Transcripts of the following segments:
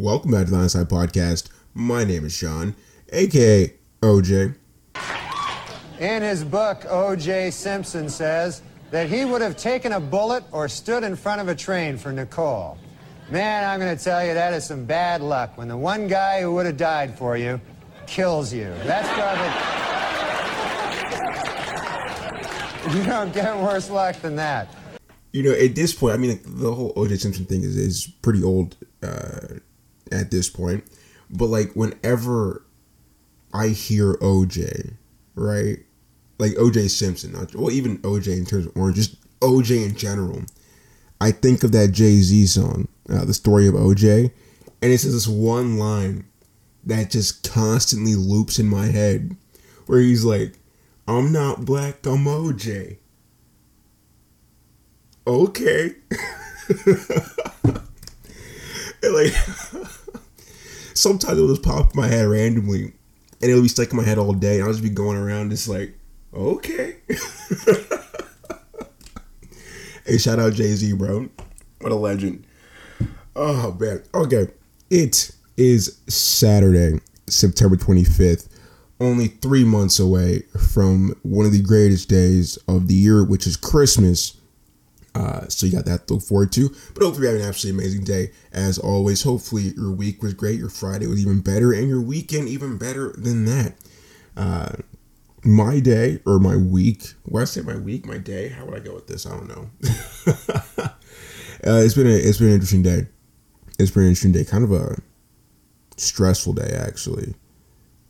Welcome back to the Onside Podcast. My name is Sean, aka OJ. In his book, O.J. Simpson says that he would have taken a bullet or stood in front of a train for Nicole. Man, I'm going to tell you, that is some bad luck when the one guy who would have died for you kills you. That's probably. You don't get worse luck than that. You know, at this point, I mean, like, the whole OJ Simpson thing is, is pretty old uh, at this point. But, like, whenever I hear OJ, right? Like OJ Simpson, not, well, even OJ in terms of Orange, just OJ in general. I think of that Jay Z song, uh, the story of OJ, and it's this one line that just constantly loops in my head, where he's like, "I'm not black, I'm OJ." Okay. like, sometimes it'll just pop in my head randomly, and it'll be stuck in my head all day, and I'll just be going around just like, okay. hey, shout out Jay Z, bro. What a legend. Oh man. Okay. It is Saturday, September 25th. Only three months away from one of the greatest days of the year, which is Christmas. Uh, so you got that to look forward to. But hopefully you have an absolutely amazing day. As always, hopefully your week was great, your Friday was even better, and your weekend even better than that. Uh, my day or my week. Why I say my week, my day? How would I go with this? I don't know. uh, it's been a it's been an interesting day. It's been an interesting day. Kind of a stressful day actually.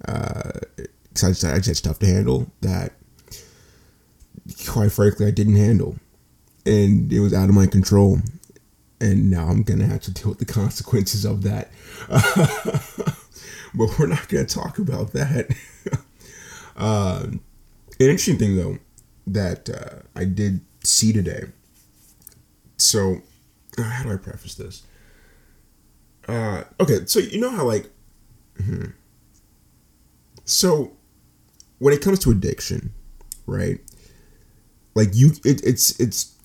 Uh, I just, I just had stuff to handle that, quite frankly, I didn't handle, and it was out of my control. And now I'm gonna have to deal with the consequences of that. but we're not gonna talk about that. Uh, an interesting thing though that uh, I did see today. So, uh, how do I preface this? Uh, okay, so you know how like, hmm. so when it comes to addiction, right? Like you, it, it's it's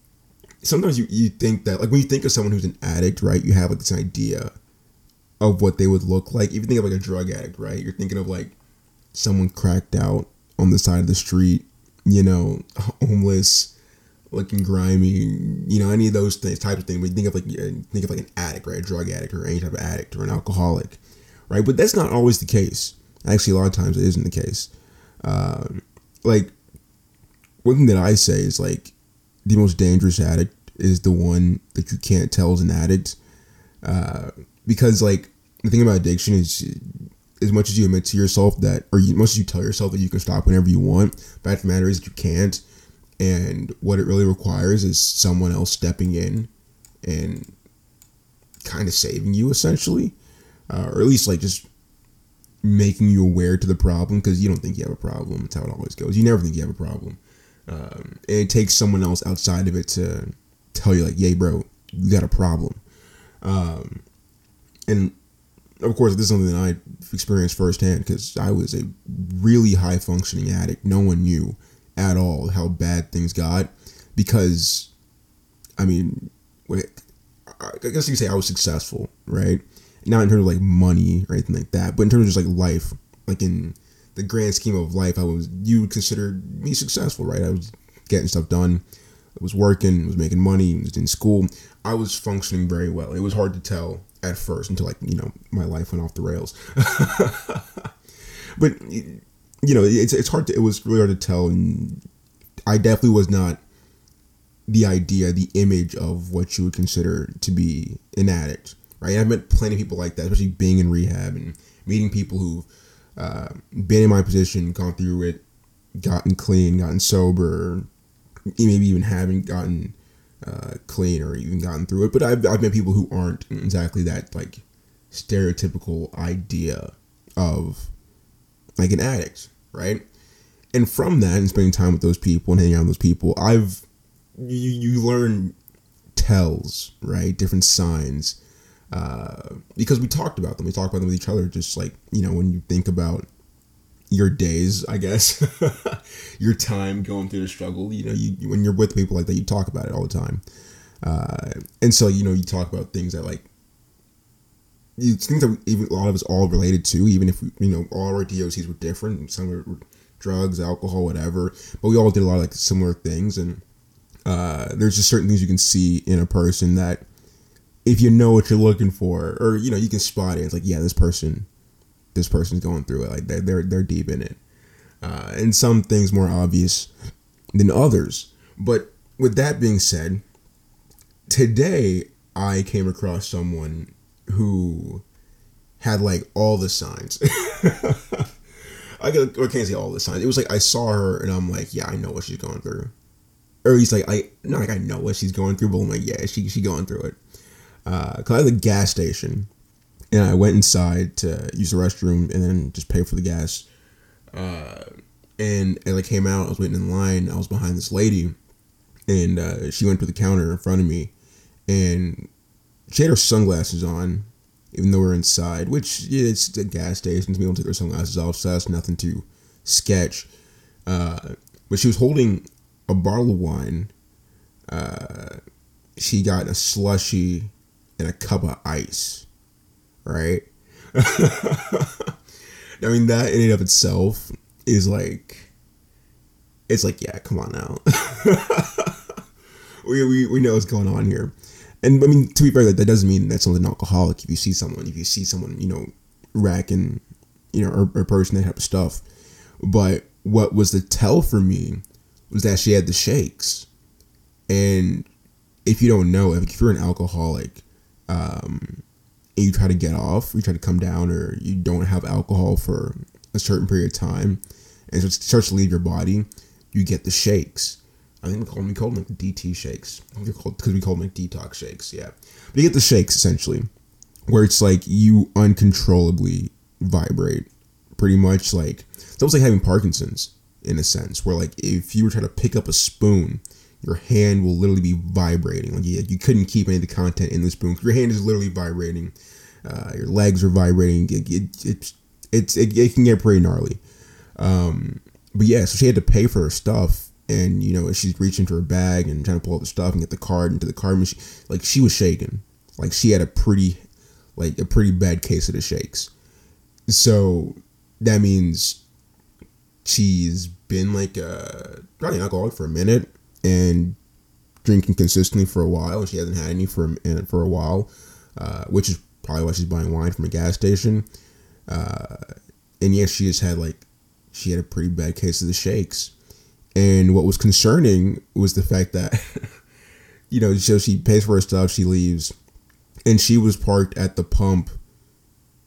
sometimes you you think that like when you think of someone who's an addict, right? You have like this idea of what they would look like. If you think of like a drug addict, right? You're thinking of like someone cracked out on the side of the street, you know, homeless, looking grimy, you know, any of those things, types of thing. But you think of like think of like an addict, right? A drug addict or any type of addict or an alcoholic, right? But that's not always the case. Actually, a lot of times it isn't the case. Um, like one thing that I say is like the most dangerous addict is the one that you can't tell is an addict, uh, because like the thing about addiction is as much as you admit to yourself that, or as much as you tell yourself that you can stop whenever you want, fact of the matter is you can't. And what it really requires is someone else stepping in and kind of saving you, essentially, uh, or at least like just making you aware to the problem because you don't think you have a problem. That's how it always goes. You never think you have a problem. Um, it takes someone else outside of it to tell you, like, "Yay, bro, you got a problem." Um, and of course, this is something that I experienced firsthand because I was a really high functioning addict. No one knew at all how bad things got because, I mean, I guess you could say I was successful, right? Not in terms of like money or anything like that, but in terms of just like life, like in the grand scheme of life, I was you would consider me successful, right? I was getting stuff done, I was working, I was making money, I was in school. I was functioning very well. It was hard to tell at first until like you know my life went off the rails but you know it's, it's hard to it was really hard to tell and i definitely was not the idea the image of what you would consider to be an addict right i've met plenty of people like that especially being in rehab and meeting people who've uh, been in my position gone through it gotten clean gotten sober maybe even haven't gotten uh, clean or even gotten through it. But I've, I've met people who aren't exactly that like stereotypical idea of like an addict, right? And from that and spending time with those people and hanging out with those people, I've you, you learn tells, right? Different signs. Uh, because we talked about them. We talked about them with each other. Just like, you know, when you think about your days, I guess, your time going through the struggle. You know, you when you're with people like that, you talk about it all the time. Uh, and so you know, you talk about things that like you that even a lot of us all related to, even if you know all our DOCs were different. Some were drugs, alcohol, whatever, but we all did a lot of like similar things. And uh, there's just certain things you can see in a person that if you know what you're looking for, or you know you can spot it. It's like yeah, this person, this person's going through it. Like they're they're, they're deep in it. Uh, and some things more obvious than others. But with that being said, today I came across someone who had like all the signs. I, can't say all the signs. It was like I saw her and I'm like, yeah, I know what she's going through. Or he's like, I not like I know what she's going through, but I'm like, yeah, she she going through it. Uh, cause I had a gas station, and I went inside to use the restroom and then just pay for the gas. Uh, and as I came out. I was waiting in line. I was behind this lady, and uh, she went to the counter in front of me, and she had her sunglasses on, even though we're inside. Which yeah, it's a gas station. People take their sunglasses off, so that's nothing to sketch. Uh, but she was holding a bottle of wine. Uh, she got a slushy and a cup of ice, right? I mean, that in and of itself is like, it's like, yeah, come on now. we, we, we know what's going on here. And I mean, to be fair, that, that doesn't mean that someone's an alcoholic. If you see someone, if you see someone, you know, racking, you know, or, or person that type of stuff. But what was the tell for me was that she had the shakes. And if you don't know, if you're an alcoholic, um, and you try to get off, you try to come down, or you don't have alcohol for a certain period of time, and it starts to leave your body, you get the shakes. I think we call them, we call them like DT shakes. Because we call them like detox shakes, yeah. But you get the shakes essentially, where it's like you uncontrollably vibrate, pretty much like it's almost like having Parkinson's in a sense, where like if you were trying to pick up a spoon, your hand will literally be vibrating. Like you, you couldn't keep any of the content in the spoon. Your hand is literally vibrating. Uh, your legs are vibrating. It, it, it's it's it, it, can get pretty gnarly. Um, but yeah, so she had to pay for her stuff, and you know she's reaching to her bag and trying to pull out the stuff and get the card into the card machine. Like she was shaking. Like she had a pretty, like a pretty bad case of the shakes. So that means she's been like a probably an alcoholic for a minute and drinking consistently for a while, and she hasn't had any for for a while, uh, which is probably why she's buying wine from a gas station. Uh, and yes, she has had like she had a pretty bad case of the shakes. And what was concerning was the fact that, you know, so she pays for her stuff, she leaves, and she was parked at the pump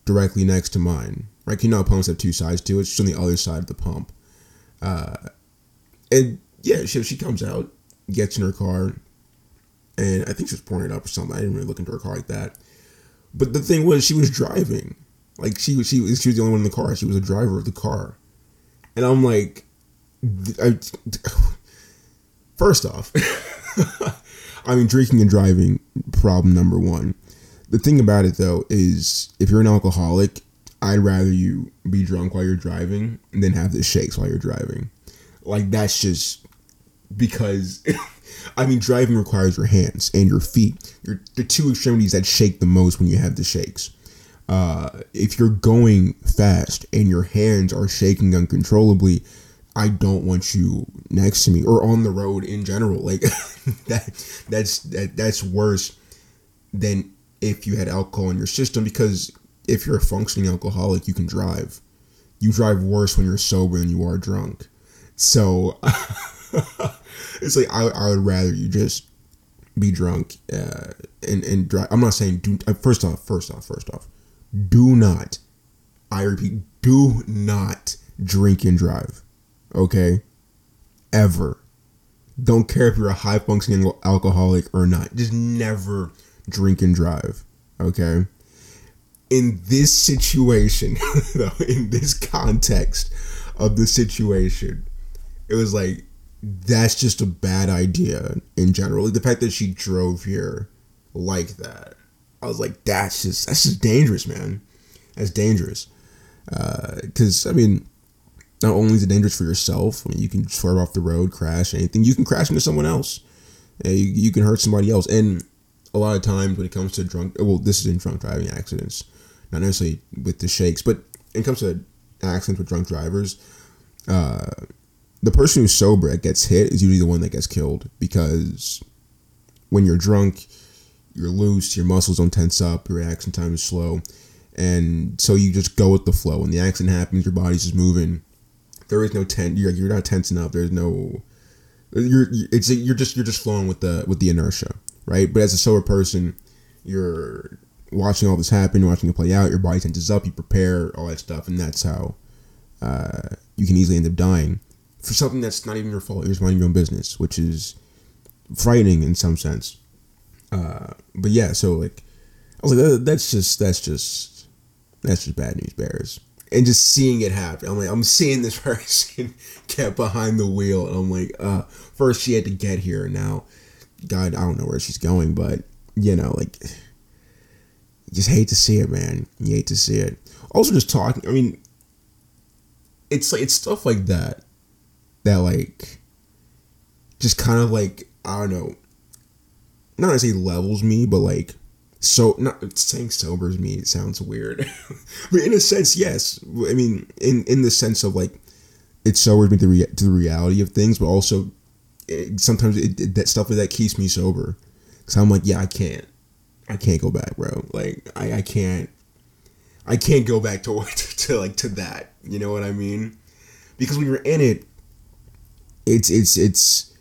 directly next to mine. Right? You know, pumps have two sides to it. She's on the other side of the pump. Uh, and yeah, she, she comes out, gets in her car, and I think she was pouring it up or something. I didn't really look into her car like that. But the thing was, she was driving. Like she was, she was, she was the only one in the car. She was a driver of the car, and I'm like, I, first off, I mean, drinking and driving problem number one. The thing about it though is, if you're an alcoholic, I'd rather you be drunk while you're driving than have the shakes while you're driving. Like that's just because I mean driving requires your hands and your feet. You're the two extremities that shake the most when you have the shakes. Uh, if you're going fast and your hands are shaking uncontrollably, I don't want you next to me or on the road in general. Like that that's that, that's worse than if you had alcohol in your system because if you're a functioning alcoholic, you can drive. You drive worse when you're sober than you are drunk. So it's like I, I would rather you just be drunk uh, and and drive. I'm not saying do. Uh, first off, first off, first off, do not. I repeat, do not drink and drive. Okay, ever. Don't care if you're a high functioning alcoholic or not. Just never drink and drive. Okay. In this situation, though, in this context of the situation, it was like that's just a bad idea in general. Like the fact that she drove here like that, I was like, that's just that's just dangerous, man. That's dangerous. Because uh, I mean, not only is it dangerous for yourself, I mean, you can swerve off the road, crash, anything. You can crash into someone else. You, you can hurt somebody else. And a lot of times when it comes to drunk, well, this is in drunk driving accidents, not necessarily with the shakes, but when it comes to accidents with drunk drivers, uh, the person who's sober that gets hit is usually the one that gets killed because when you're drunk, you're loose, your muscles don't tense up, your reaction time is slow, and so you just go with the flow. When the accident happens, your body's just moving. There is no tense. You're, you're not tensing up. There's no. You're it's you're just you're just flowing with the with the inertia, right? But as a sober person, you're watching all this happen, you're watching it play out. Your body tenses up. You prepare all that stuff, and that's how uh, you can easily end up dying for something that's not even your fault. You're just minding your own business, which is frightening in some sense. Uh, but yeah, so like, I was like, that's just that's just that's just bad news bears. And just seeing it happen, I'm like, I'm seeing this person get behind the wheel, and I'm like, uh, first she had to get here, now, God, I don't know where she's going, but you know, like, just hate to see it, man. You hate to see it. Also, just talking. I mean, it's like it's stuff like that that like just kind of like I don't know, not to say levels me, but like so not saying sobers me. It sounds weird, but in a sense, yes. I mean, in in the sense of like it sobers me to, rea- to the reality of things, but also it, sometimes it, it, that stuff like that keeps me sober. Cause I'm like, yeah, I can't, I can't go back, bro. Like I, I can't, I can't go back to, to to like to that. You know what I mean? Because when you're in it, it's it's it's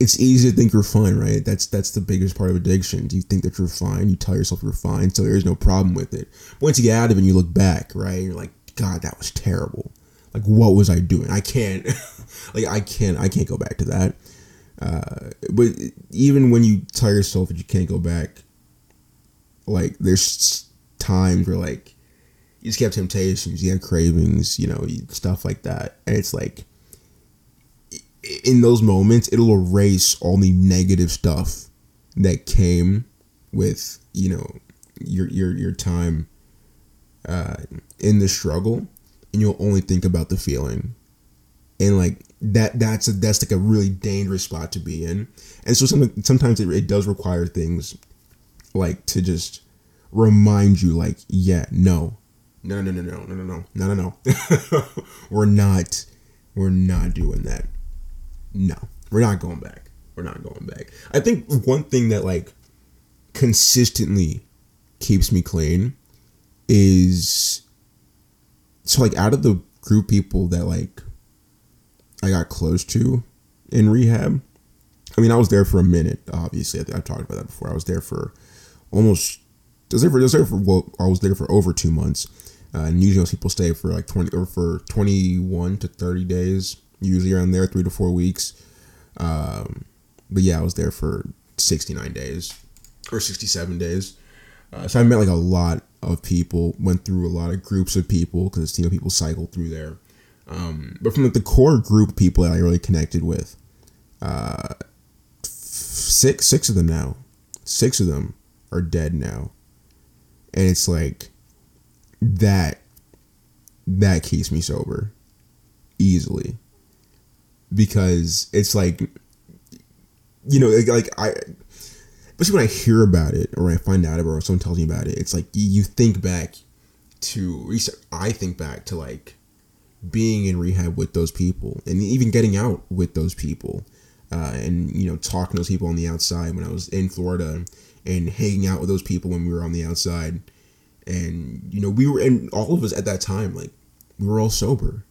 it's easy to think you're fine, right? That's that's the biggest part of addiction. Do you think that you're fine? You tell yourself you're fine, so there's no problem with it. Once you get out of it and you look back, right? You're like, God, that was terrible. Like, what was I doing? I can't, like, I can't, I can't go back to that. Uh, but even when you tell yourself that you can't go back, like, there's times where like you just have temptations, you have cravings, you know, stuff like that, and it's like in those moments, it'll erase all the negative stuff that came with you know your your your time uh, in the struggle, and you'll only think about the feeling, and like that that's a that's like a really dangerous spot to be in, and so some, sometimes it, it does require things like to just remind you like yeah no no no no no no no no. No no no. We're not we're not doing that no, we're not going back. We're not going back. I think one thing that like consistently keeps me clean is so like out of the group people that like I got close to in rehab. I mean, I was there for a minute. Obviously, I, have talked about that before. I was there for almost. I was there for. Was there for. Well, I was there for over two months. Uh, and usually, people stay for like twenty or for twenty one to thirty days usually around there, three to four weeks. Um, but yeah, I was there for 69 days or 67 days. Uh, so I met like a lot of people, went through a lot of groups of people because you know people cycle through there. Um, but from like, the core group of people that I really connected with, uh, six six of them now, six of them are dead now, and it's like that that keeps me sober easily because it's like you know like, like I especially when I hear about it or I find out about it or someone tells me about it it's like you think back to I think back to like being in rehab with those people and even getting out with those people uh, and you know talking to those people on the outside when I was in Florida and hanging out with those people when we were on the outside. And you know we were and all of us at that time like we were all sober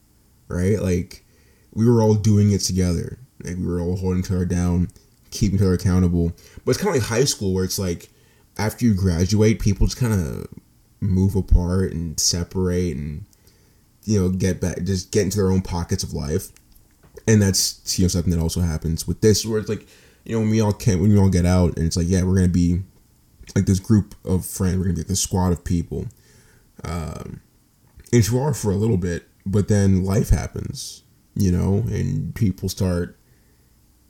right? Like we were all doing it together. Like we were all holding each other down, keeping each other accountable. But it's kind of like high school where it's like after you graduate, people just kind of move apart and separate and you know get back, just get into their own pockets of life. And that's you know something that also happens with this, where it's like you know when we all can when we all get out and it's like yeah we're gonna be like this group of friends, we're gonna be like this squad of people. Um, and you are for a little bit, but then life happens you know, and people start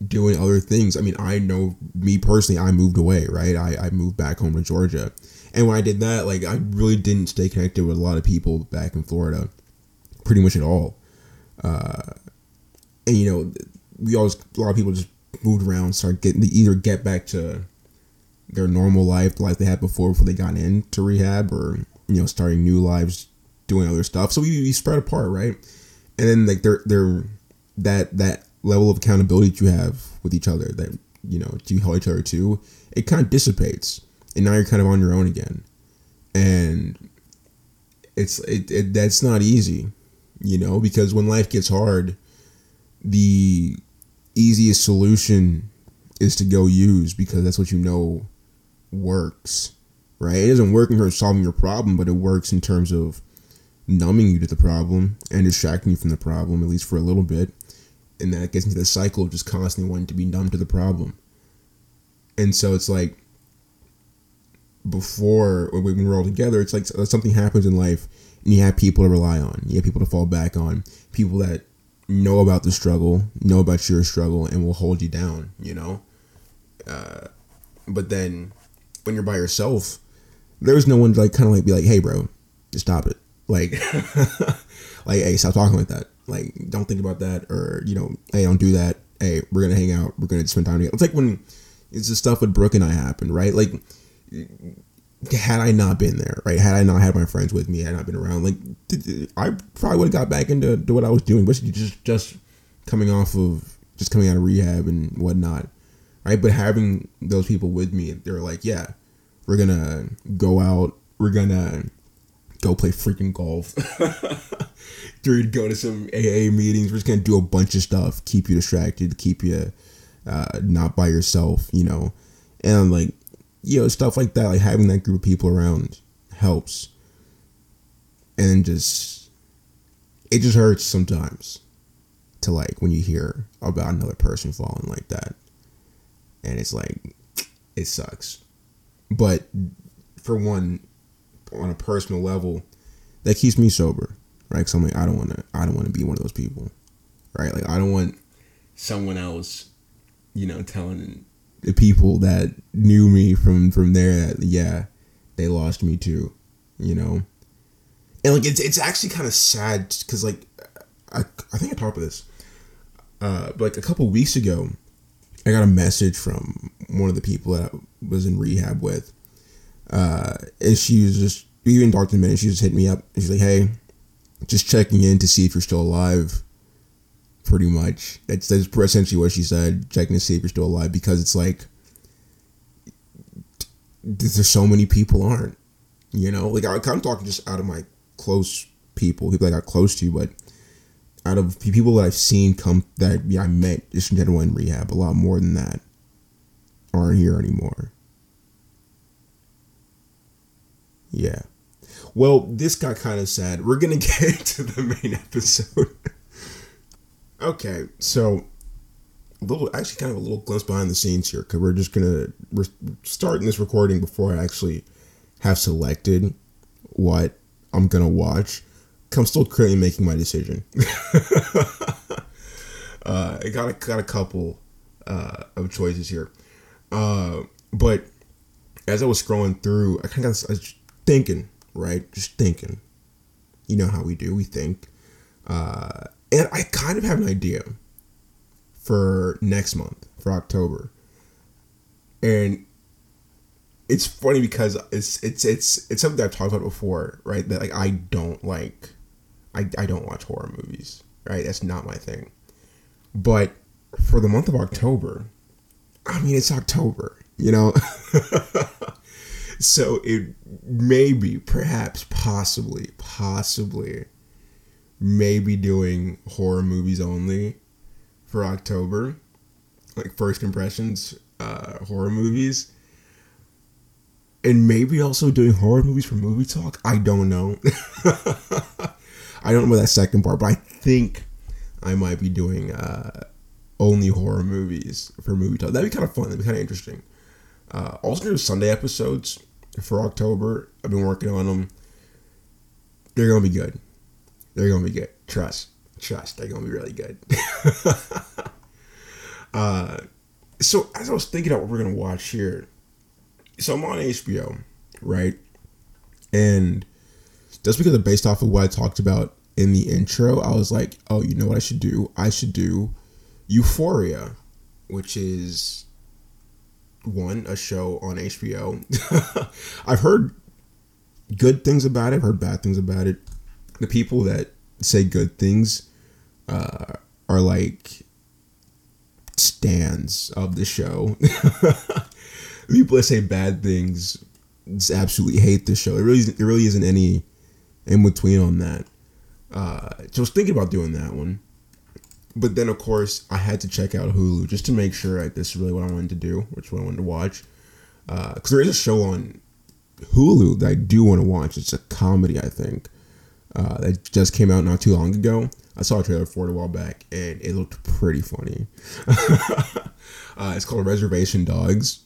doing other things. I mean, I know me personally, I moved away, right? I, I moved back home to Georgia. And when I did that, like, I really didn't stay connected with a lot of people back in Florida, pretty much at all. Uh, and, you know, we always, a lot of people just moved around, started getting, to either get back to their normal life, the life they had before before they got into rehab, or you know, starting new lives, doing other stuff. So we, we spread apart, right? And then like they're they're that that level of accountability that you have with each other that you know you hold each other to, it kind of dissipates, and now you're kind of on your own again, and it's it, it that's not easy, you know, because when life gets hard, the easiest solution is to go use because that's what you know works, right? It doesn't work in terms of solving your problem, but it works in terms of numbing you to the problem and distracting you from the problem, at least for a little bit. And that gets into the cycle of just constantly wanting to be numb to the problem. And so it's like before when we're all together, it's like something happens in life and you have people to rely on. You have people to fall back on. People that know about the struggle, know about your struggle, and will hold you down, you know? Uh, but then when you're by yourself, there's no one to like kind of like be like, hey, bro, just stop it. Like, like, hey, stop talking like that. Like, don't think about that. Or, you know, hey, don't do that. Hey, we're to hang out. We're to spend time together. It's like when it's the stuff with Brooke and I happened, right? Like, had I not been there, right? Had I not had my friends with me, had I not been around, like I probably would have got back into what I was doing, basically just just coming off of just coming out of rehab and whatnot, right? But having those people with me, they're like, yeah, we're gonna go out, we're gonna go play freaking golf, dude, go to some AA meetings, we're just gonna do a bunch of stuff, keep you distracted, keep you uh, not by yourself, you know, and like you know, stuff like that, like having that group of people around helps. And just, it just hurts sometimes to like when you hear about another person falling like that. And it's like, it sucks. But for one, on a personal level, that keeps me sober, right? Because I'm like, I don't want to, I don't want to be one of those people, right? Like, I don't want someone else, you know, telling the people that knew me from from there that yeah they lost me too you know and like it's, it's actually kind of sad because like I, I think i talked about this uh but like a couple weeks ago i got a message from one of the people that i was in rehab with uh and she was just even talked in a minute she just hit me up and she's like hey just checking in to see if you're still alive pretty much. That's, that's essentially what she said, checking to see if you're still alive, because it's like there's so many people aren't, you know. Like I, I'm talking just out of my close people, people I got close to, but out of people that I've seen come that I met just in general in rehab, a lot more than that aren't here anymore. Yeah. Well, this got kind of sad. We're gonna get into the main episode. Okay, so a little, actually, kind of a little glimpse behind the scenes here because we're just gonna we're starting this recording before I actually have selected what I'm gonna watch. I'm still currently making my decision. uh, I got a, got a couple uh, of choices here, uh, but as I was scrolling through, I kind of was thinking, right, just thinking. You know how we do, we think. Uh, and I kind of have an idea for next month, for October. And it's funny because it's it's it's it's something that I've talked about before, right? That like I don't like I, I don't watch horror movies, right? That's not my thing. But for the month of October, I mean it's October, you know? so it maybe, perhaps, possibly, possibly maybe doing horror movies only for October, like first impressions uh, horror movies, and maybe also doing horror movies for movie talk. I don't know. I don't know that second part, but I think I might be doing uh, only horror movies for movie talk. That'd be kind of fun. That'd be kind of interesting. Uh, also, do Sunday episodes for October. I've been working on them. They're gonna be good. They're gonna be good. Trust, trust. They're gonna be really good. uh, so as I was thinking about what we're gonna watch here, so I'm on HBO, right? And just because it's based off of what I talked about in the intro, I was like, oh, you know what I should do? I should do Euphoria, which is one a show on HBO. I've heard good things about it. I've heard bad things about it. The people that say good things uh, are like stands of the show. people that say bad things just absolutely hate the show. It really, isn't, it really isn't any in between on that. Uh, so I was thinking about doing that one, but then of course I had to check out Hulu just to make sure like, this is really what I wanted to do, which what I wanted to watch. Because uh, there is a show on Hulu that I do want to watch. It's a comedy, I think, uh, that just came out not too long ago. I saw a trailer for it a while back, and it looked pretty funny. uh, it's called Reservation Dogs.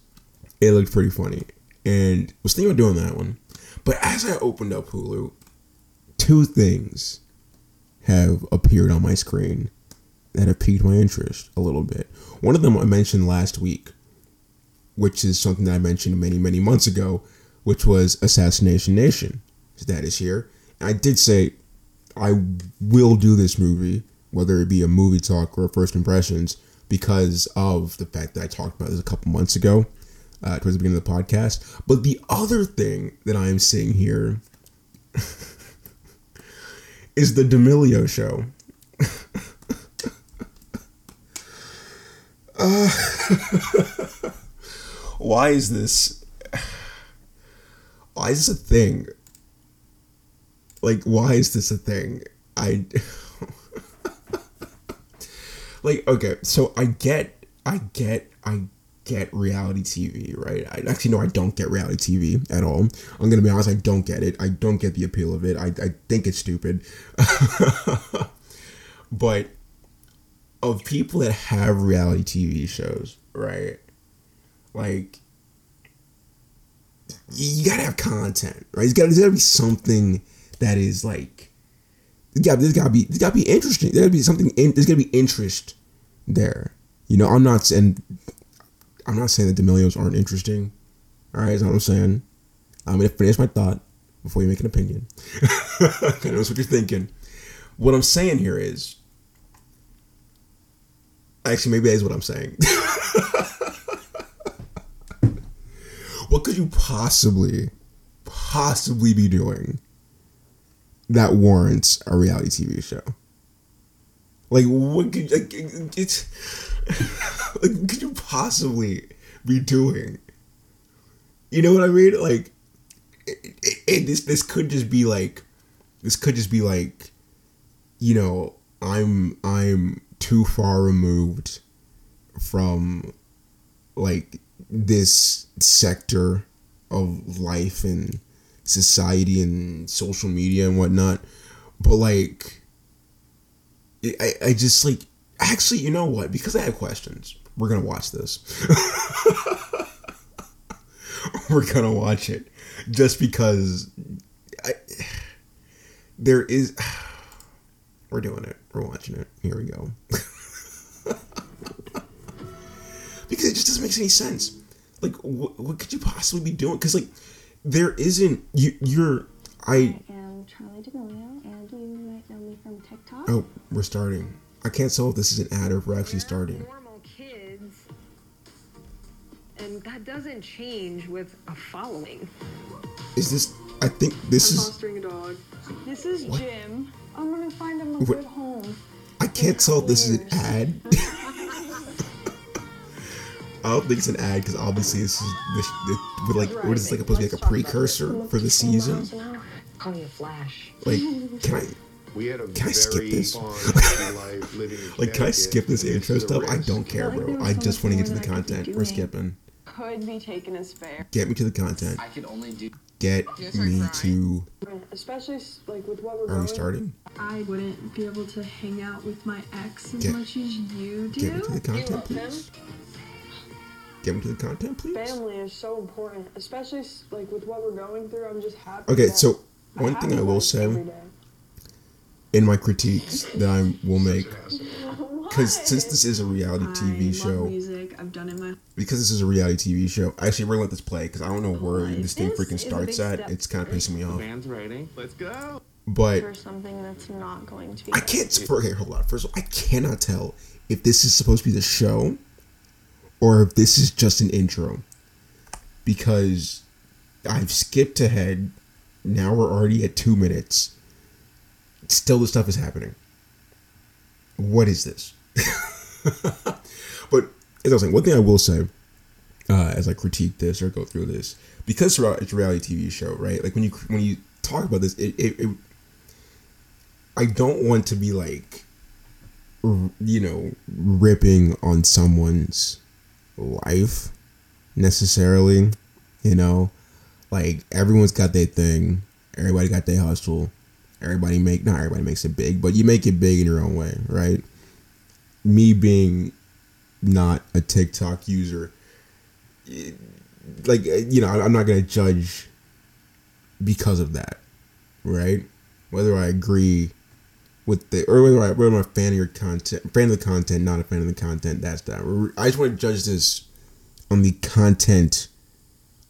It looked pretty funny, and was thinking about doing that one. But as I opened up Hulu, two things have appeared on my screen that have piqued my interest a little bit. One of them I mentioned last week, which is something that I mentioned many, many months ago, which was Assassination Nation. That is here. And I did say I will do this movie, whether it be a movie talk or first impressions, because of the fact that I talked about this a couple months ago, uh, towards the beginning of the podcast. But the other thing that I am seeing here is the D'Amelio show. Uh, why is this? Why is this a thing? Like, why is this a thing? I. like, okay, so I get, I get, I get reality TV, right? I actually no, I don't get reality TV at all. I'm gonna be honest, I don't get it. I don't get the appeal of it. I, I think it's stupid. but of people that have reality TV shows, right? Like you gotta have content, right? There's gotta, there's gotta be something that is like yeah, there's gotta be there's gotta be interesting. There's gotta be something in, there's gotta be interest there. You know, I'm not and I'm not saying that D'Amelios aren't interesting. All right, that's what I'm saying. I'm gonna finish my thought before you make an opinion. I know what you're thinking. What I'm saying here is, actually, maybe that is what I'm saying. what could you possibly, possibly be doing that warrants a reality TV show? Like, what could like, it's like, what could you possibly be doing? You know what I mean? Like, it, it, it, this this could just be like, this could just be like, you know, I'm I'm too far removed from like this sector of life and society and social media and whatnot, but like I, I just like actually you know what? Because i have questions we're gonna watch this. We're gonna watch it just because I, there is we're doing it we're watching it here we go because it just doesn't make any sense like what, what could you possibly be doing because like there isn't you you're i, I am charlie d'amelio and you might know me from tiktok oh we're starting I can't tell if this is an ad or if we're actually starting. Normal kids, and that doesn't change with a following. Is this? I think this I'm is. fostering a dog. this is What? jim i'm gonna find him a What? good home I can't tell if this is an ad. I don't think it's an ad because obviously this is this, this with like what is this like supposed to be like a precursor for the season? Call me a flash. Like, can I? We had a Can I skip this? fun happy life living in Like, can I skip this intro stuff? I don't care, bro. I just want to get to the more that I could be content. We're skipping. could be taken as fair Get me to the content. I can only do. Get me cry. to. especially like with what we're Are we starting? I wouldn't be able to hang out with my ex as Get- much as you do. Get me to the content, love please. Get me to the content, please. family is so important especially like with what we're going through i'm just happy Okay, so one have thing I will say in my critiques that I will make, because since this is a reality I TV love show, music. I've done it my because this is a reality TV show, I actually, we're gonna let this play because I don't know oh, where Life. this thing freaking starts at. step It's kind of pissing me off. Band's ready. Let's go. But for something that's not going to be I can't. For, okay, hold on. First of all, I cannot tell if this is supposed to be the show or if this is just an intro. Because I've skipped ahead. Now we're already at two minutes. Still, the stuff is happening. What is this? as I was saying, one thing I will say, uh, as I critique this or go through this, because it's a reality TV show, right? Like when you when you talk about this, it, it, it I don't want to be like, you know, ripping on someone's life necessarily. You know, like everyone's got their thing. Everybody got their hustle. Everybody make not everybody makes it big, but you make it big in your own way, right? Me being not a TikTok user, like uh, you know, I'm not gonna judge because of that, right? Whether I agree with the or whether, I, whether I'm a fan of your content, fan of the content, not a fan of the content, that's that. I just want to judge this on the content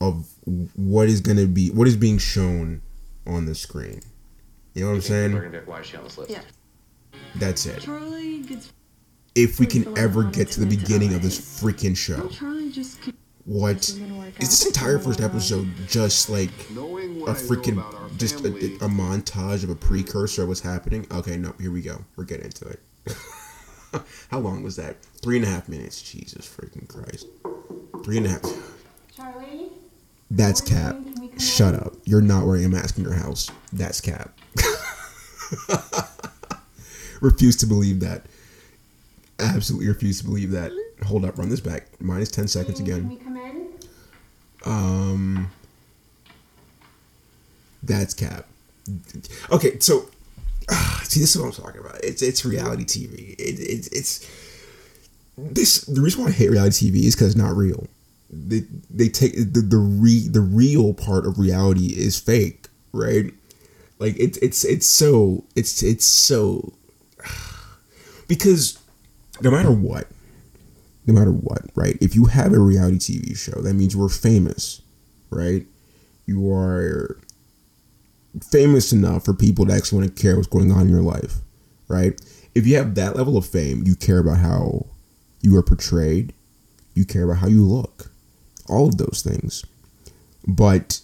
of what is going to be what is being shown on the screen. You know what I'm saying? Why is she on this list? Yeah. That's it. Charlie gets. If we can ever get to the beginning of this freaking show, Charlie just. what is this entire first episode just like a what I know freaking just a, a montage of a precursor of what's happening? Okay, no, here we go. We're getting into it. How long was that? Three and a half minutes. Jesus freaking Christ. Three and a half. Charlie? That's cap. Shut up. You're not wearing a mask in your house. That's cap. refuse to believe that. Absolutely refuse to believe that. Hold up, run this back. Minus 10 seconds Can again. we come in? Um, that's cap. Okay, so ah, see, this is what I'm talking about. It's it's reality TV. It, it it's this. The reason why I hate reality TV is because it's not real. They they take the the re the real part of reality is fake, right? Like it's it's it's so it's it's so because no matter what, no matter what, right? If you have a reality TV show, that means you are famous, right? You are famous enough for people to actually want to care what's going on in your life, right? If you have that level of fame, you care about how you are portrayed, you care about how you look, all of those things. But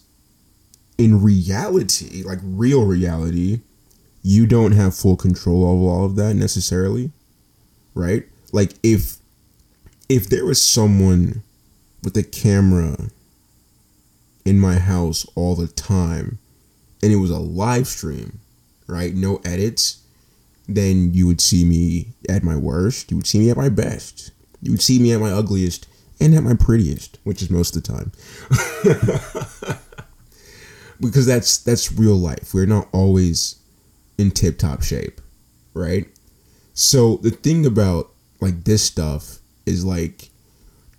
in reality, like real reality, you don't have full control of all of that necessarily, right? Like if if there was someone with a camera in my house all the time and it was a live stream, right? No edits, then you would see me at my worst. You would see me at my best. You would see me at my ugliest and at my prettiest, which is most of the time. because that's that's real life. We're not always in tip top shape, right? So the thing about like this stuff is like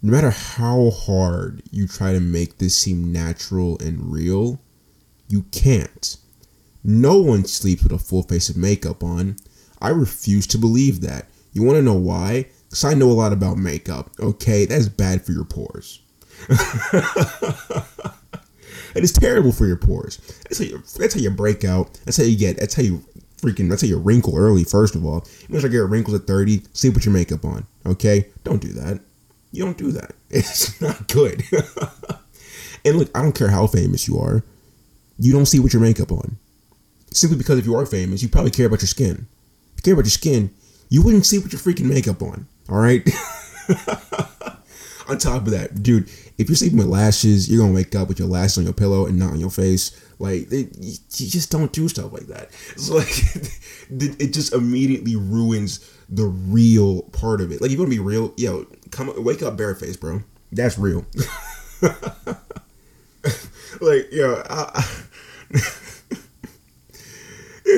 no matter how hard you try to make this seem natural and real, you can't. No one sleeps with a full face of makeup on. I refuse to believe that. You want to know why? Because I know a lot about makeup, okay? That's bad for your pores. it is terrible for your pores. That's how you, that's how you break out. That's how you get, that's how you freaking, that's say you wrinkle early, first of all. You want to get wrinkles at 30, sleep with your makeup on, okay? Don't do that. You don't do that. It's not good. and look, I don't care how famous you are, you don't see what your makeup on. Simply because if you are famous, you probably care about your skin. If you care about your skin, you wouldn't see what your freaking makeup on. All right. on top of that, dude, if you're sleeping with lashes, you're gonna wake up with your lashes on your pillow and not on your face. Like, you, just don't do stuff like that. It's like it just immediately ruins the real part of it. Like, you want to be real, yo, come wake up barefaced, bro. That's real. like, yo, I, I,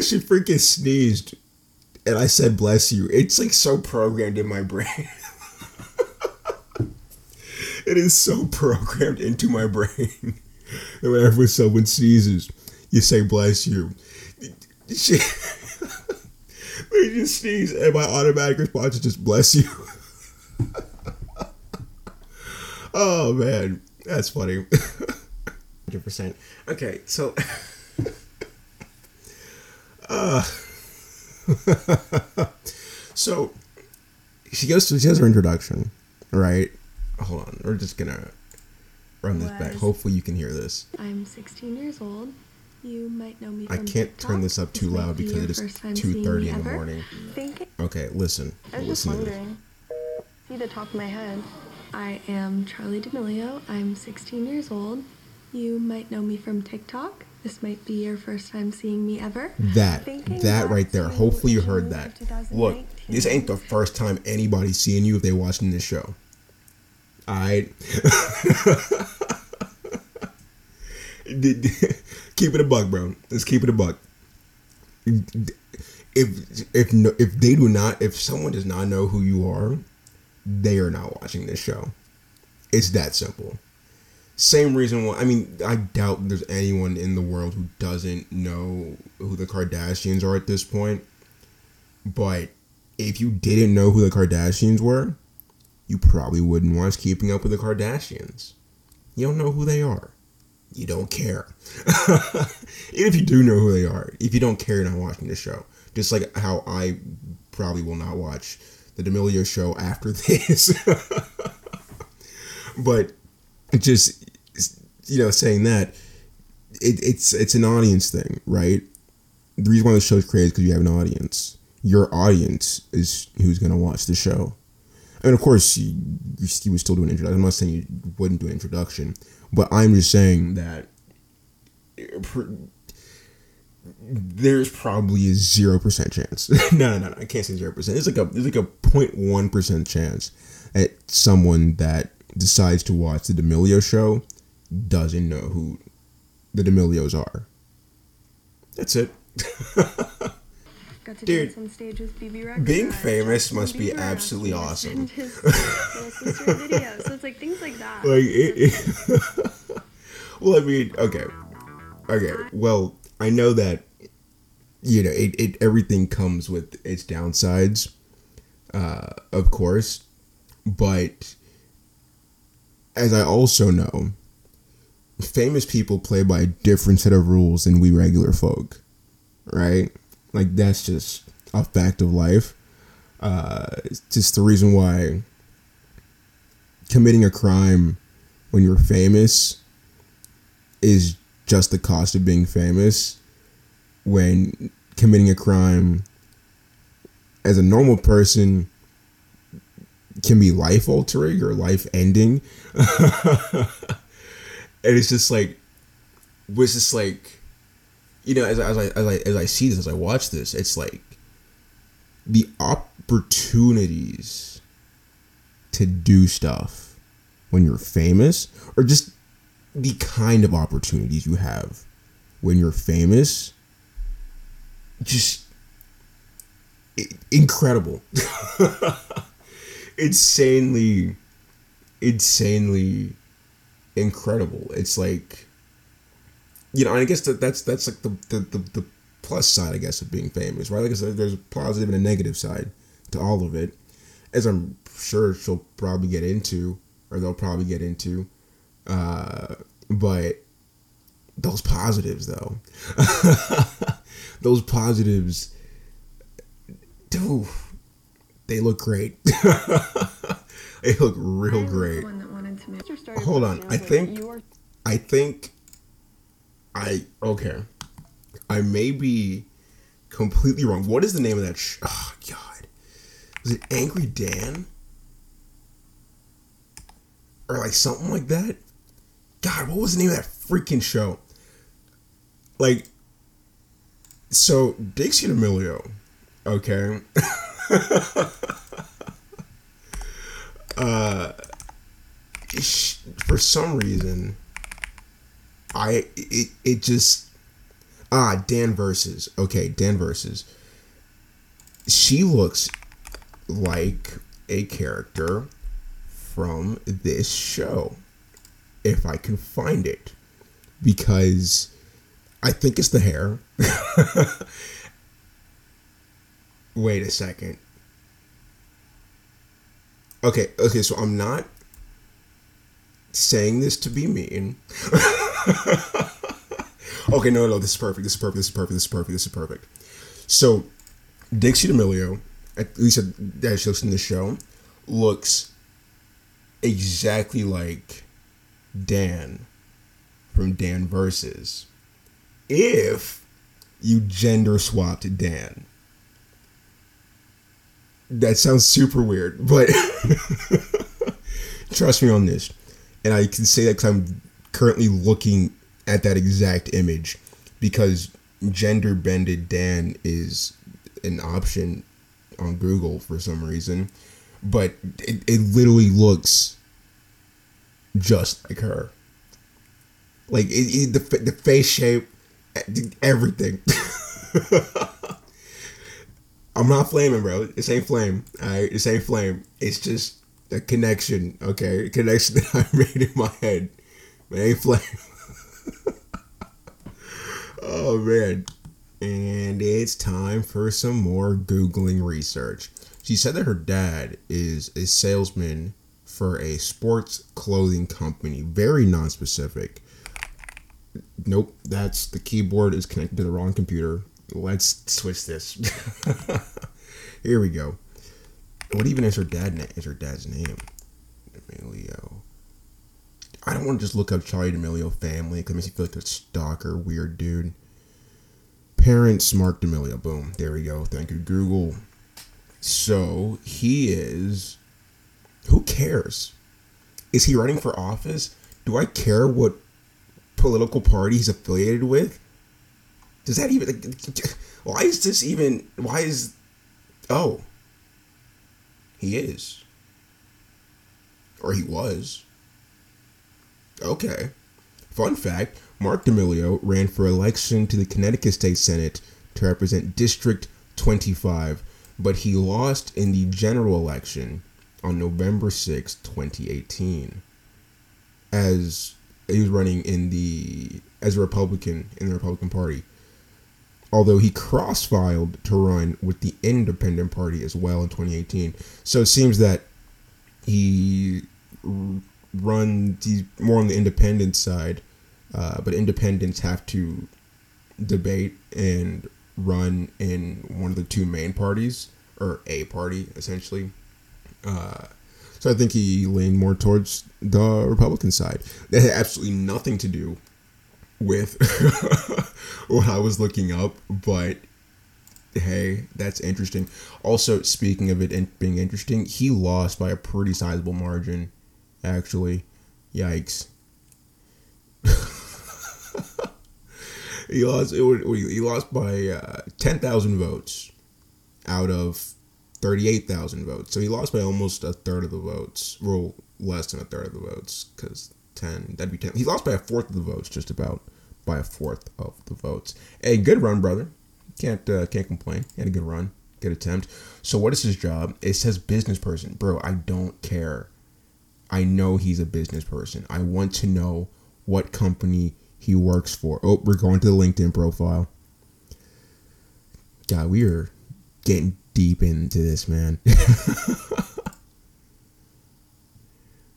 she freaking sneezed, and I said, "Bless you." It's like so programmed in my brain. It is so programmed into my brain that whenever someone sneezes, you say, "Bless you." She, they just sneeze, and my automatic response is just, "Bless you." oh man, that's funny. Hundred percent. Okay, so. Uh, so she goes to she has her introduction, right? Hold on. We're just gonna run this back. Hopefully, you can hear this. I'm 16 years old. You might know me I can't turn this up too might loud be because it is first time two seeing thirty me in the morning. Think Okay, listen. I was listen this. wondering. See the top of my head. I am Charlie D'Amelio. I'm 16 years old. You might know me from TikTok. This might be your first time seeing me ever. That Thinking that right there. Hopefully you heard that. Look, this ain't the first time anybody's seeing you if they watching this show. Alright. keep it a buck, bro. Let's keep it a buck. If if if they do not, if someone does not know who you are, they are not watching this show. It's that simple. Same reason why I mean I doubt there's anyone in the world who doesn't know who the Kardashians are at this point. But if you didn't know who the Kardashians were, you probably wouldn't watch Keeping Up with the Kardashians. You don't know who they are. You don't care. If you do know who they are, if you don't care, you're not watching the show. Just like how I probably will not watch the D'Amelio show after this. but just you know, saying that it, it's it's an audience thing, right? The reason why the show's created is because you have an audience. Your audience is who's gonna watch the show. And of course, you, you would still do an introduction. I'm not saying you wouldn't do an introduction, but I'm just saying that eh, pr- there's probably a zero percent chance. no, no, no, I can't say zero percent. It's like a there's like a 0.1 percent chance that someone that decides to watch the D'Amelio show doesn't know who the D'Amelios are. That's it. Got to Dude, dance on stage with Bebe Rexha. being famous must be absolutely asked me to awesome. his little sister video. So it's like things like that. like it, it well i mean okay okay well i know that you know it, it everything comes with its downsides uh of course but as i also know famous people play by a different set of rules than we regular folk right like that's just a fact of life. Uh it's just the reason why committing a crime when you're famous is just the cost of being famous. When committing a crime as a normal person can be life altering or life ending and it's just like was just like you know as, I- as I as I as I see this as I watch this it's like the opportunities to do stuff when you're famous or just the kind of opportunities you have when you're famous just incredible. Insanely insanely incredible. It's like you know and i guess that that's that's like the the, the, the plus side i guess of being famous right? Like I said, there's a positive and a negative side to all of it as i'm sure she'll probably get into or they'll probably get into uh but those positives though those positives dude they look great. They look real great The one that wanted to make. Hold on, I think- you are I think I okay. I may be completely wrong. What is the name of that? Sh- oh God, was it Angry Dan or like something like that? God, what was the name of that freaking show? Like, so Dixie D'Amelio, okay. uh, sh- for some reason, I it, it just ah Dan versus okay Dan versus she looks like a character from this show if I can find it because I think it's the hair. Wait a second. Okay, okay, so I'm not saying this to be mean. okay, no, no, this is perfect. This is perfect. This is perfect. This is perfect. This is perfect. So, Dixie D'Amelio, at least that she looks in the show, looks exactly like Dan from Dan Versus if you gender swapped Dan. That sounds super weird, but trust me on this. And I can say that because I'm currently looking at that exact image because gender bended Dan is an option on Google for some reason, but it, it literally looks just like her. Like it, it, the the face shape, everything. I'm not flaming, bro. This ain't flame. Alright, this ain't flame. It's just a connection, okay? A connection that I made in my head. But ain't flame. oh man. And it's time for some more Googling research. She said that her dad is a salesman for a sports clothing company. Very non-specific. Nope, that's the keyboard is connected to the wrong computer. Let's switch this. Here we go. What even is her dad name? Is her dad's name? Want to just look up Charli D'Amelio family it makes me feel like a stalker, weird dude. Parents Mark D'Amelio. Boom. There we go. Thank you, Google. So he is. Who cares? Is he running for office? Do I care what political party he's affiliated with? Does that even? Why is this even? Why is? Oh. He is. Or he was. Okay. Fun fact Mark D'Amelio ran for election to the Connecticut State Senate to represent District 25, but he lost in the general election on November 6, 2018. As he was running in the as a Republican in the Republican Party. Although he cross-filed to run with the Independent Party as well in 2018, so it seems that he run more on the independent side, uh, but independents have to debate and run in one of the two main parties or a party essentially. Uh, so I think he leaned more towards the Republican side. That had absolutely nothing to do with what I was looking up, but hey, that's interesting. Also, speaking of it and being interesting, he lost by a pretty sizable margin, actually. Yikes. he lost. He lost by uh, ten thousand votes out of thirty-eight thousand votes. So he lost by almost a third of the votes. Well, less than a third of the votes, because ten. That'd be ten. He lost by a fourth of the votes, just about by a fourth of the votes. A good run, brother. Can't uh, can't complain. He had a good run, good attempt. So what is his job? It says business person, bro. I don't care. I know he's a business person. I want to know what company he works for. Oh, we're going to the LinkedIn profile. God, we are getting deep into this, man.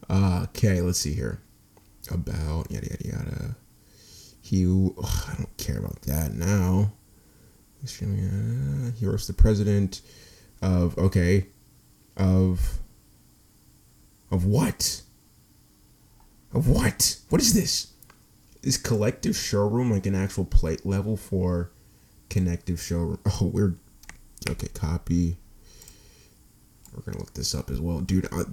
okay, let's see here. About yada yada yada. He, ugh, I don't care about that now. Uh, he works the president of okay, of of what? Of what? What is this? Is collective showroom like an actual plate level for connective showroom? Oh, we're okay. Copy. We're gonna look this up as well, dude. I,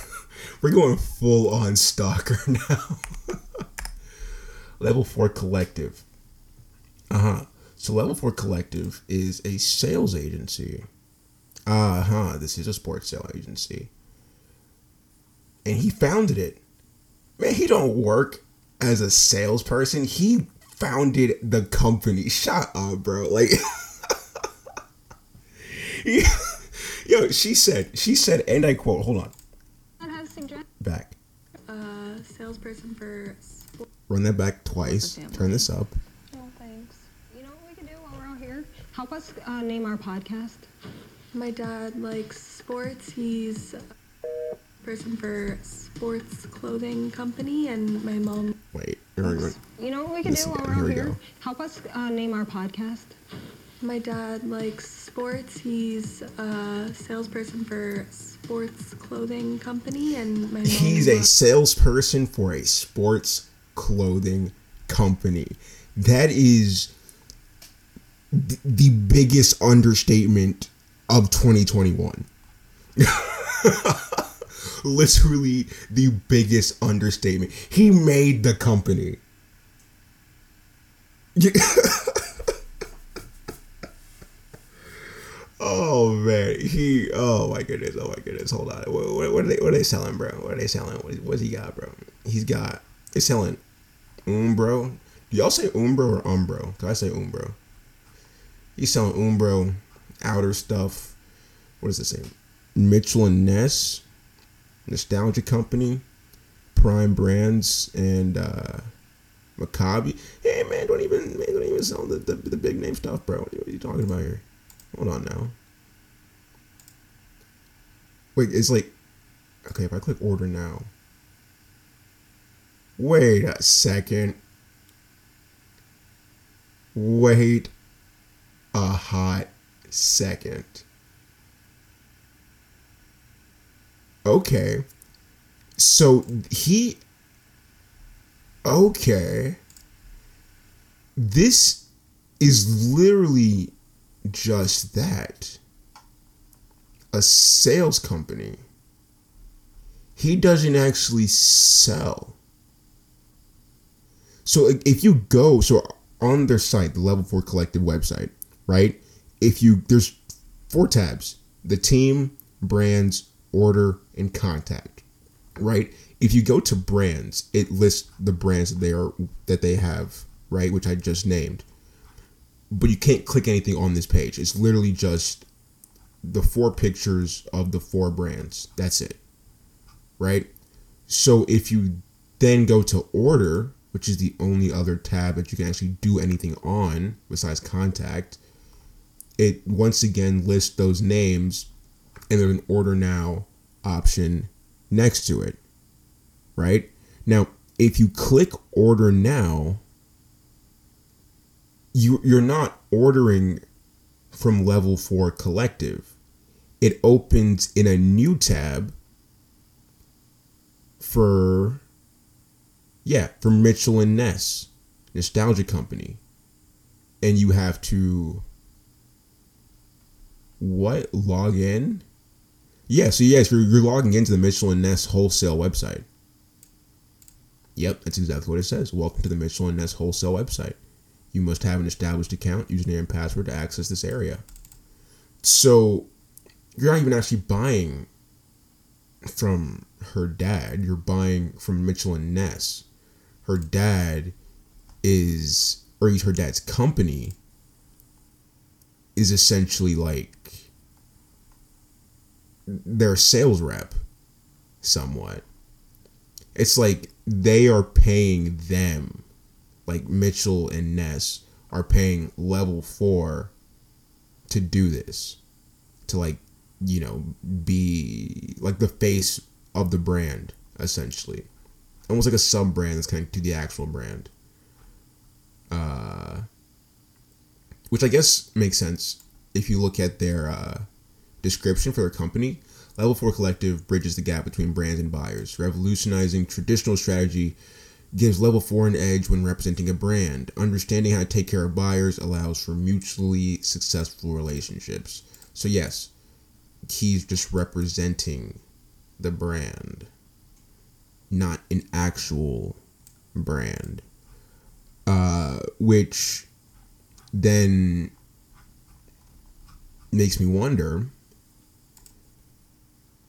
we're going full on stalker now. Level 4 Collective. Uh huh. So, Level 4 Collective is a sales agency. Uh huh. This is a sports sale agency. And he founded it. Man, he don't work as a salesperson. He founded the company. Shut up, bro. Like, yo, she said, she said, and I quote, hold on. Back. Uh, salesperson for Run that back twice. Turn this up. Oh, thanks. You know what we can do while we're out here? Help us uh, name our podcast. My dad likes sports. He's a person for sports clothing company, and my mom. Wait. You know what we can Listen, do while we're here out we here? Help us uh, name our podcast. My dad likes sports. He's a salesperson for sports clothing company, and my mom He's a salesperson for a sports clothing company. That is th- the biggest understatement of 2021. Literally the biggest understatement. He made the company. Oh man, he. Oh my goodness. Oh my goodness. Hold on. What, what, what are they? What are they selling, bro? What are they selling? What, what's he got, bro? He's got. He's selling Umbro. Do y'all say Umbro or Umbro? Cause I say Umbro. He's selling Umbro, outer stuff. What does it say? Mitchell and Ness, Nostalgia Company, Prime Brands, and uh Maccabi. Hey man, don't even man, don't even sell the, the, the big name stuff, bro. What are you talking about here? Hold on now. Wait, it's like okay, if I click order now. Wait a second. Wait a hot second. Okay. So he okay. This is literally just that a sales company. He doesn't actually sell. So if you go, so on their site, the Level 4 Collective website, right? If you, there's four tabs the team, brands, order, and contact, right? If you go to brands, it lists the brands that they are, that they have, right? Which I just named but you can't click anything on this page. It's literally just the four pictures of the four brands. That's it. Right? So if you then go to order, which is the only other tab that you can actually do anything on besides contact, it once again lists those names and there's an order now option next to it. Right? Now, if you click order now, you you're not ordering from level 4 collective it opens in a new tab for yeah for mitchell and ness nostalgia company and you have to what log in yeah so yes you're, you're logging into the Mitchell and Ness wholesale website yep that's exactly what it says welcome to the Mitchell and Ness wholesale website you must have an established account, username, and password to access this area. So you're not even actually buying from her dad. You're buying from Mitchell and Ness. Her dad is, or her dad's company, is essentially like their sales rep, somewhat. It's like they are paying them like Mitchell and Ness are paying level four to do this, to like, you know, be like the face of the brand, essentially. Almost like a sub brand that's of to the actual brand. Uh, which I guess makes sense if you look at their uh, description for their company. Level 4 Collective bridges the gap between brands and buyers, revolutionizing traditional strategy gives level 4 an edge when representing a brand. Understanding how to take care of buyers allows for mutually successful relationships. So, yes, he's just representing the brand, not an actual brand. Uh, which then makes me wonder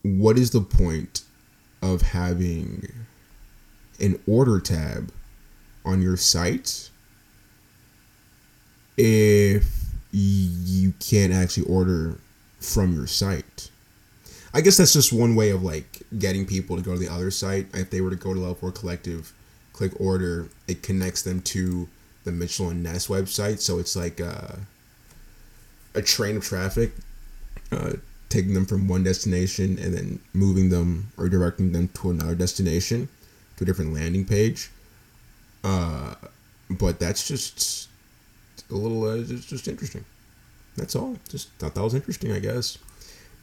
what is the point of having an order tab on your site if you can't actually order from your site. I guess that's just one way of like getting people to go to the other site. If they were to go to Level 4 Collective, click order, it connects them to the Mitchell and Ness website. So it's like a, a train of traffic, uh, taking them from one destination and then moving them or directing them to another destination to a different landing page. Uh, but that's just a little, uh, it's just interesting. That's all. Just thought that was interesting, I guess.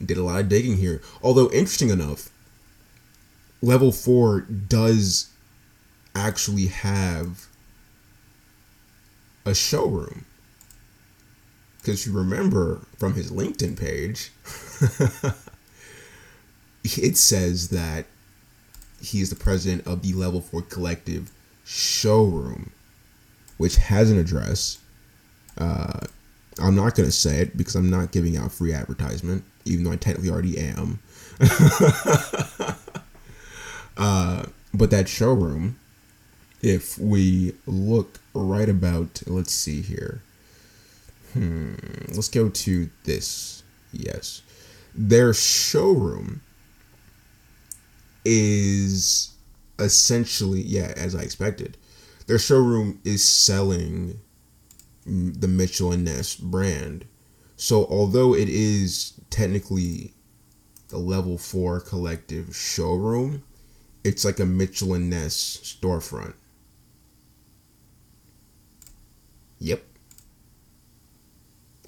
Did a lot of digging here. Although, interesting enough, level four does actually have a showroom. Because you remember from his LinkedIn page, it says that he is the president of the Level 4 Collective showroom, which has an address. Uh, I'm not going to say it because I'm not giving out free advertisement, even though I technically already am. uh, but that showroom, if we look right about, let's see here. Hmm, let's go to this. Yes. Their showroom is essentially, yeah, as I expected. Their showroom is selling the Mitchell and Ness brand. So although it is technically the level 4 collective showroom, it's like a Mitchell and Ness storefront. Yep.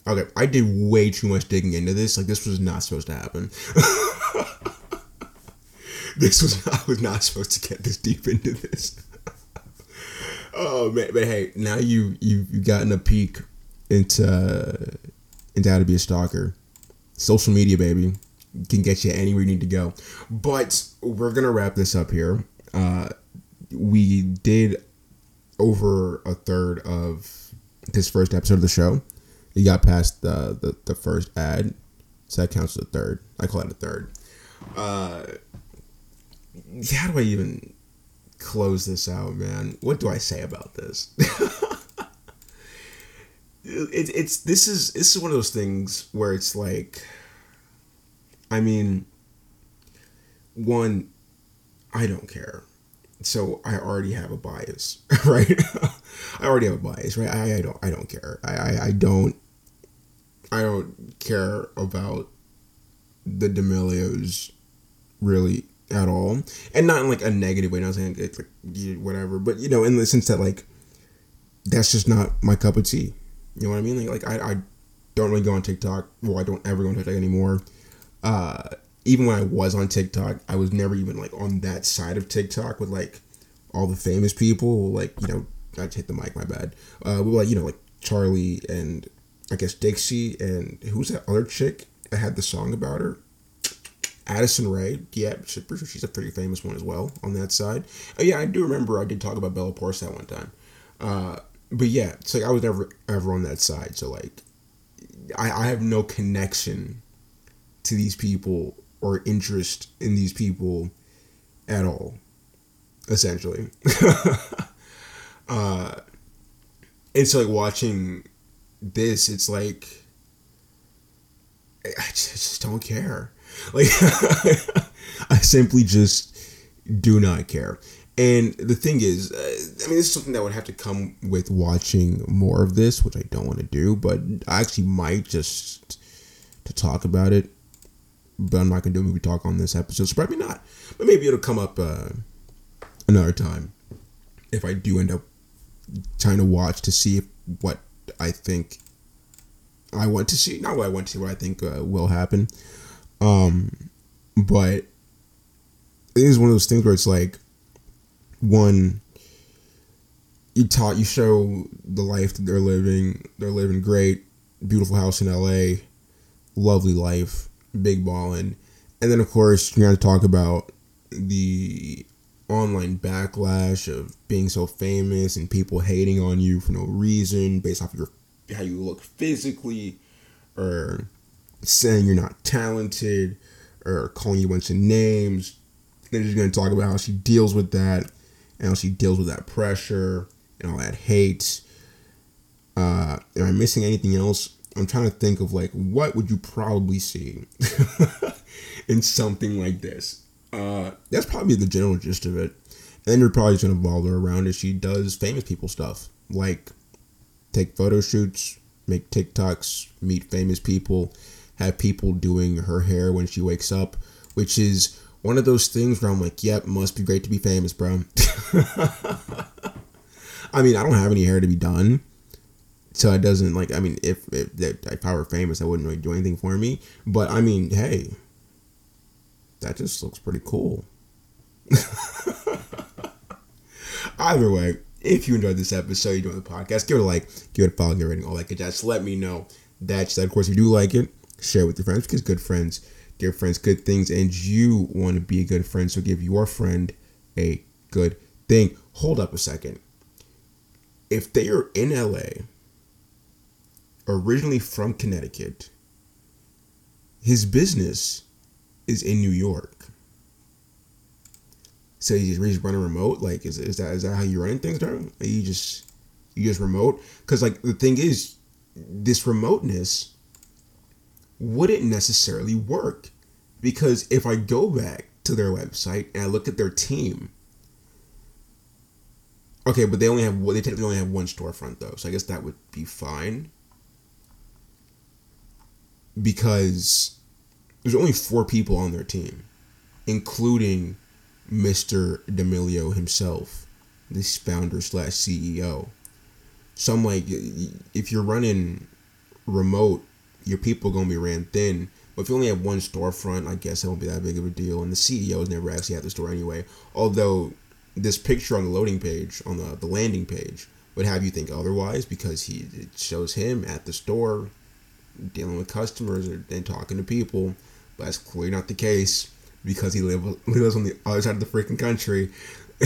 Okay, I did way too much digging into this. Like this was not supposed to happen. this was I was not supposed to get this deep into this. oh man, but hey, now you you you gotten a peek into into how to be a stalker. Social media, baby, can get you anywhere you need to go. But we're gonna wrap this up here. Uh, we did over a third of this first episode of the show. You got past the, the, the first ad, so that counts as a third. I call it a third. Uh, how do I even close this out, man? What do I say about this? it, it's this is this is one of those things where it's like, I mean, one, I don't care, so I already have a bias, right? I already have a bias, right? I, I don't I don't care. I, I, I don't I don't care about the D'Amelios really at all, and not in like a negative way. Not saying it's like whatever, but you know, in the sense that like that's just not my cup of tea. You know what I mean? Like, like I, I don't really go on TikTok. Well, I don't ever go on TikTok anymore. Uh, even when I was on TikTok, I was never even like on that side of TikTok with like all the famous people. Like you know, I hit the mic. My bad. Uh, we were like you know like Charli and I guess Dixie and who's that other chick that had the song about her? Addison Rae. Yeah, she's pretty she's a pretty famous one as well on that side. Oh yeah, I do remember I did talk about Bella Poarch that one time. Uh, but yeah, it's like I was never ever on that side. So like, I, I have no connection to these people or interest in these people at all, essentially. uh, so like watching this, it's like I just don't care. Like I simply just do not care. And the thing is, uh, I mean, this is something that would have to come with watching more of this, which I don't want to do, but I actually might just to talk about it. But I'm not gonna do a movie talk on this episode, so probably not. But maybe it'll come up uh, another time if I do end up trying to watch to see if, what I think I want to see. Not what I want to see, what I think uh, will happen. Um, but it is one of those things where it's like, one, you taught, you show the life that they're living. They're living great, beautiful house in LA, lovely life, big ballin'. And then, of course, you're going to talk about the online backlash of being so famous and people hating on you for no reason based off your how you look physically or saying you're not talented or calling you a bunch of names. Then she's going to talk about how she deals with that and how she deals with that pressure and all that hate. Uh, am I missing anything else? I'm trying to think of like what would you probably see in something like this. Uh, that's probably the general gist of it. And you're probably just gonna evolve her around as she does famous people stuff, like take photo shoots, make TikToks, meet famous people, have people doing her hair when she wakes up, which is one of those things where I'm like, yep, must be great to be famous, bro. I mean, I don't have any hair to be done, So it doesn't like I mean if if, if I were famous I wouldn't really do anything for me. But I mean hey, that just looks pretty cool. Either way, if you enjoyed this episode, you doing the podcast, give it a like, give it a follow, give it a rating, all that good jazz. Let me know that, of course, if you do like it, share it with your friends because good friends give friends good things, and you want to be a good friend, so give your friend a good thing. Hold up a second. If they are in LA, originally from Connecticut, his business is in New York. So you just run a remote? Like, is, is that is that how you running things, Darren? You just you just remote? Because like the thing is, this remoteness wouldn't necessarily work because if I go back to their website and I look at their team, okay, but they only have they technically only have one storefront though, so I guess that would be fine because there's only four people on their team, including Mr. D'Amelio himself, this founder slash CEO. So I'm like, if you're running remote, your people gonna be ran thin. But if you only have one storefront, I guess it won't be that big of a deal. And the CEOs never actually at the store anyway. Although this picture on the loading page, on the, the landing page, would have you think otherwise because he it shows him at the store dealing with customers and talking to people. But that's clearly not the case because he live, lives on the other side of the freaking country.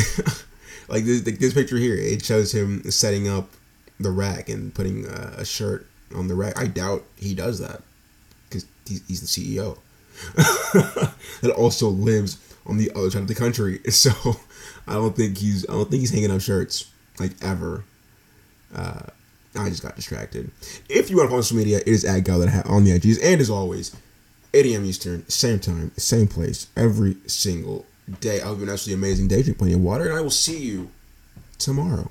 like this, this picture here, it shows him setting up the rack and putting uh, a shirt on the rack. I doubt he does that because he's, the CEO that also lives on the other side of the country. So I don't think he's I don't think he's hanging up shirts like ever. Uh, I just got distracted. If you want to follow social media, it is at Gal Gallad on the IGs. And as always, 8 a.m. Eastern, same time, same place, every single day. I hope you have an absolutely amazing day. Drink plenty of water, and I will see you tomorrow.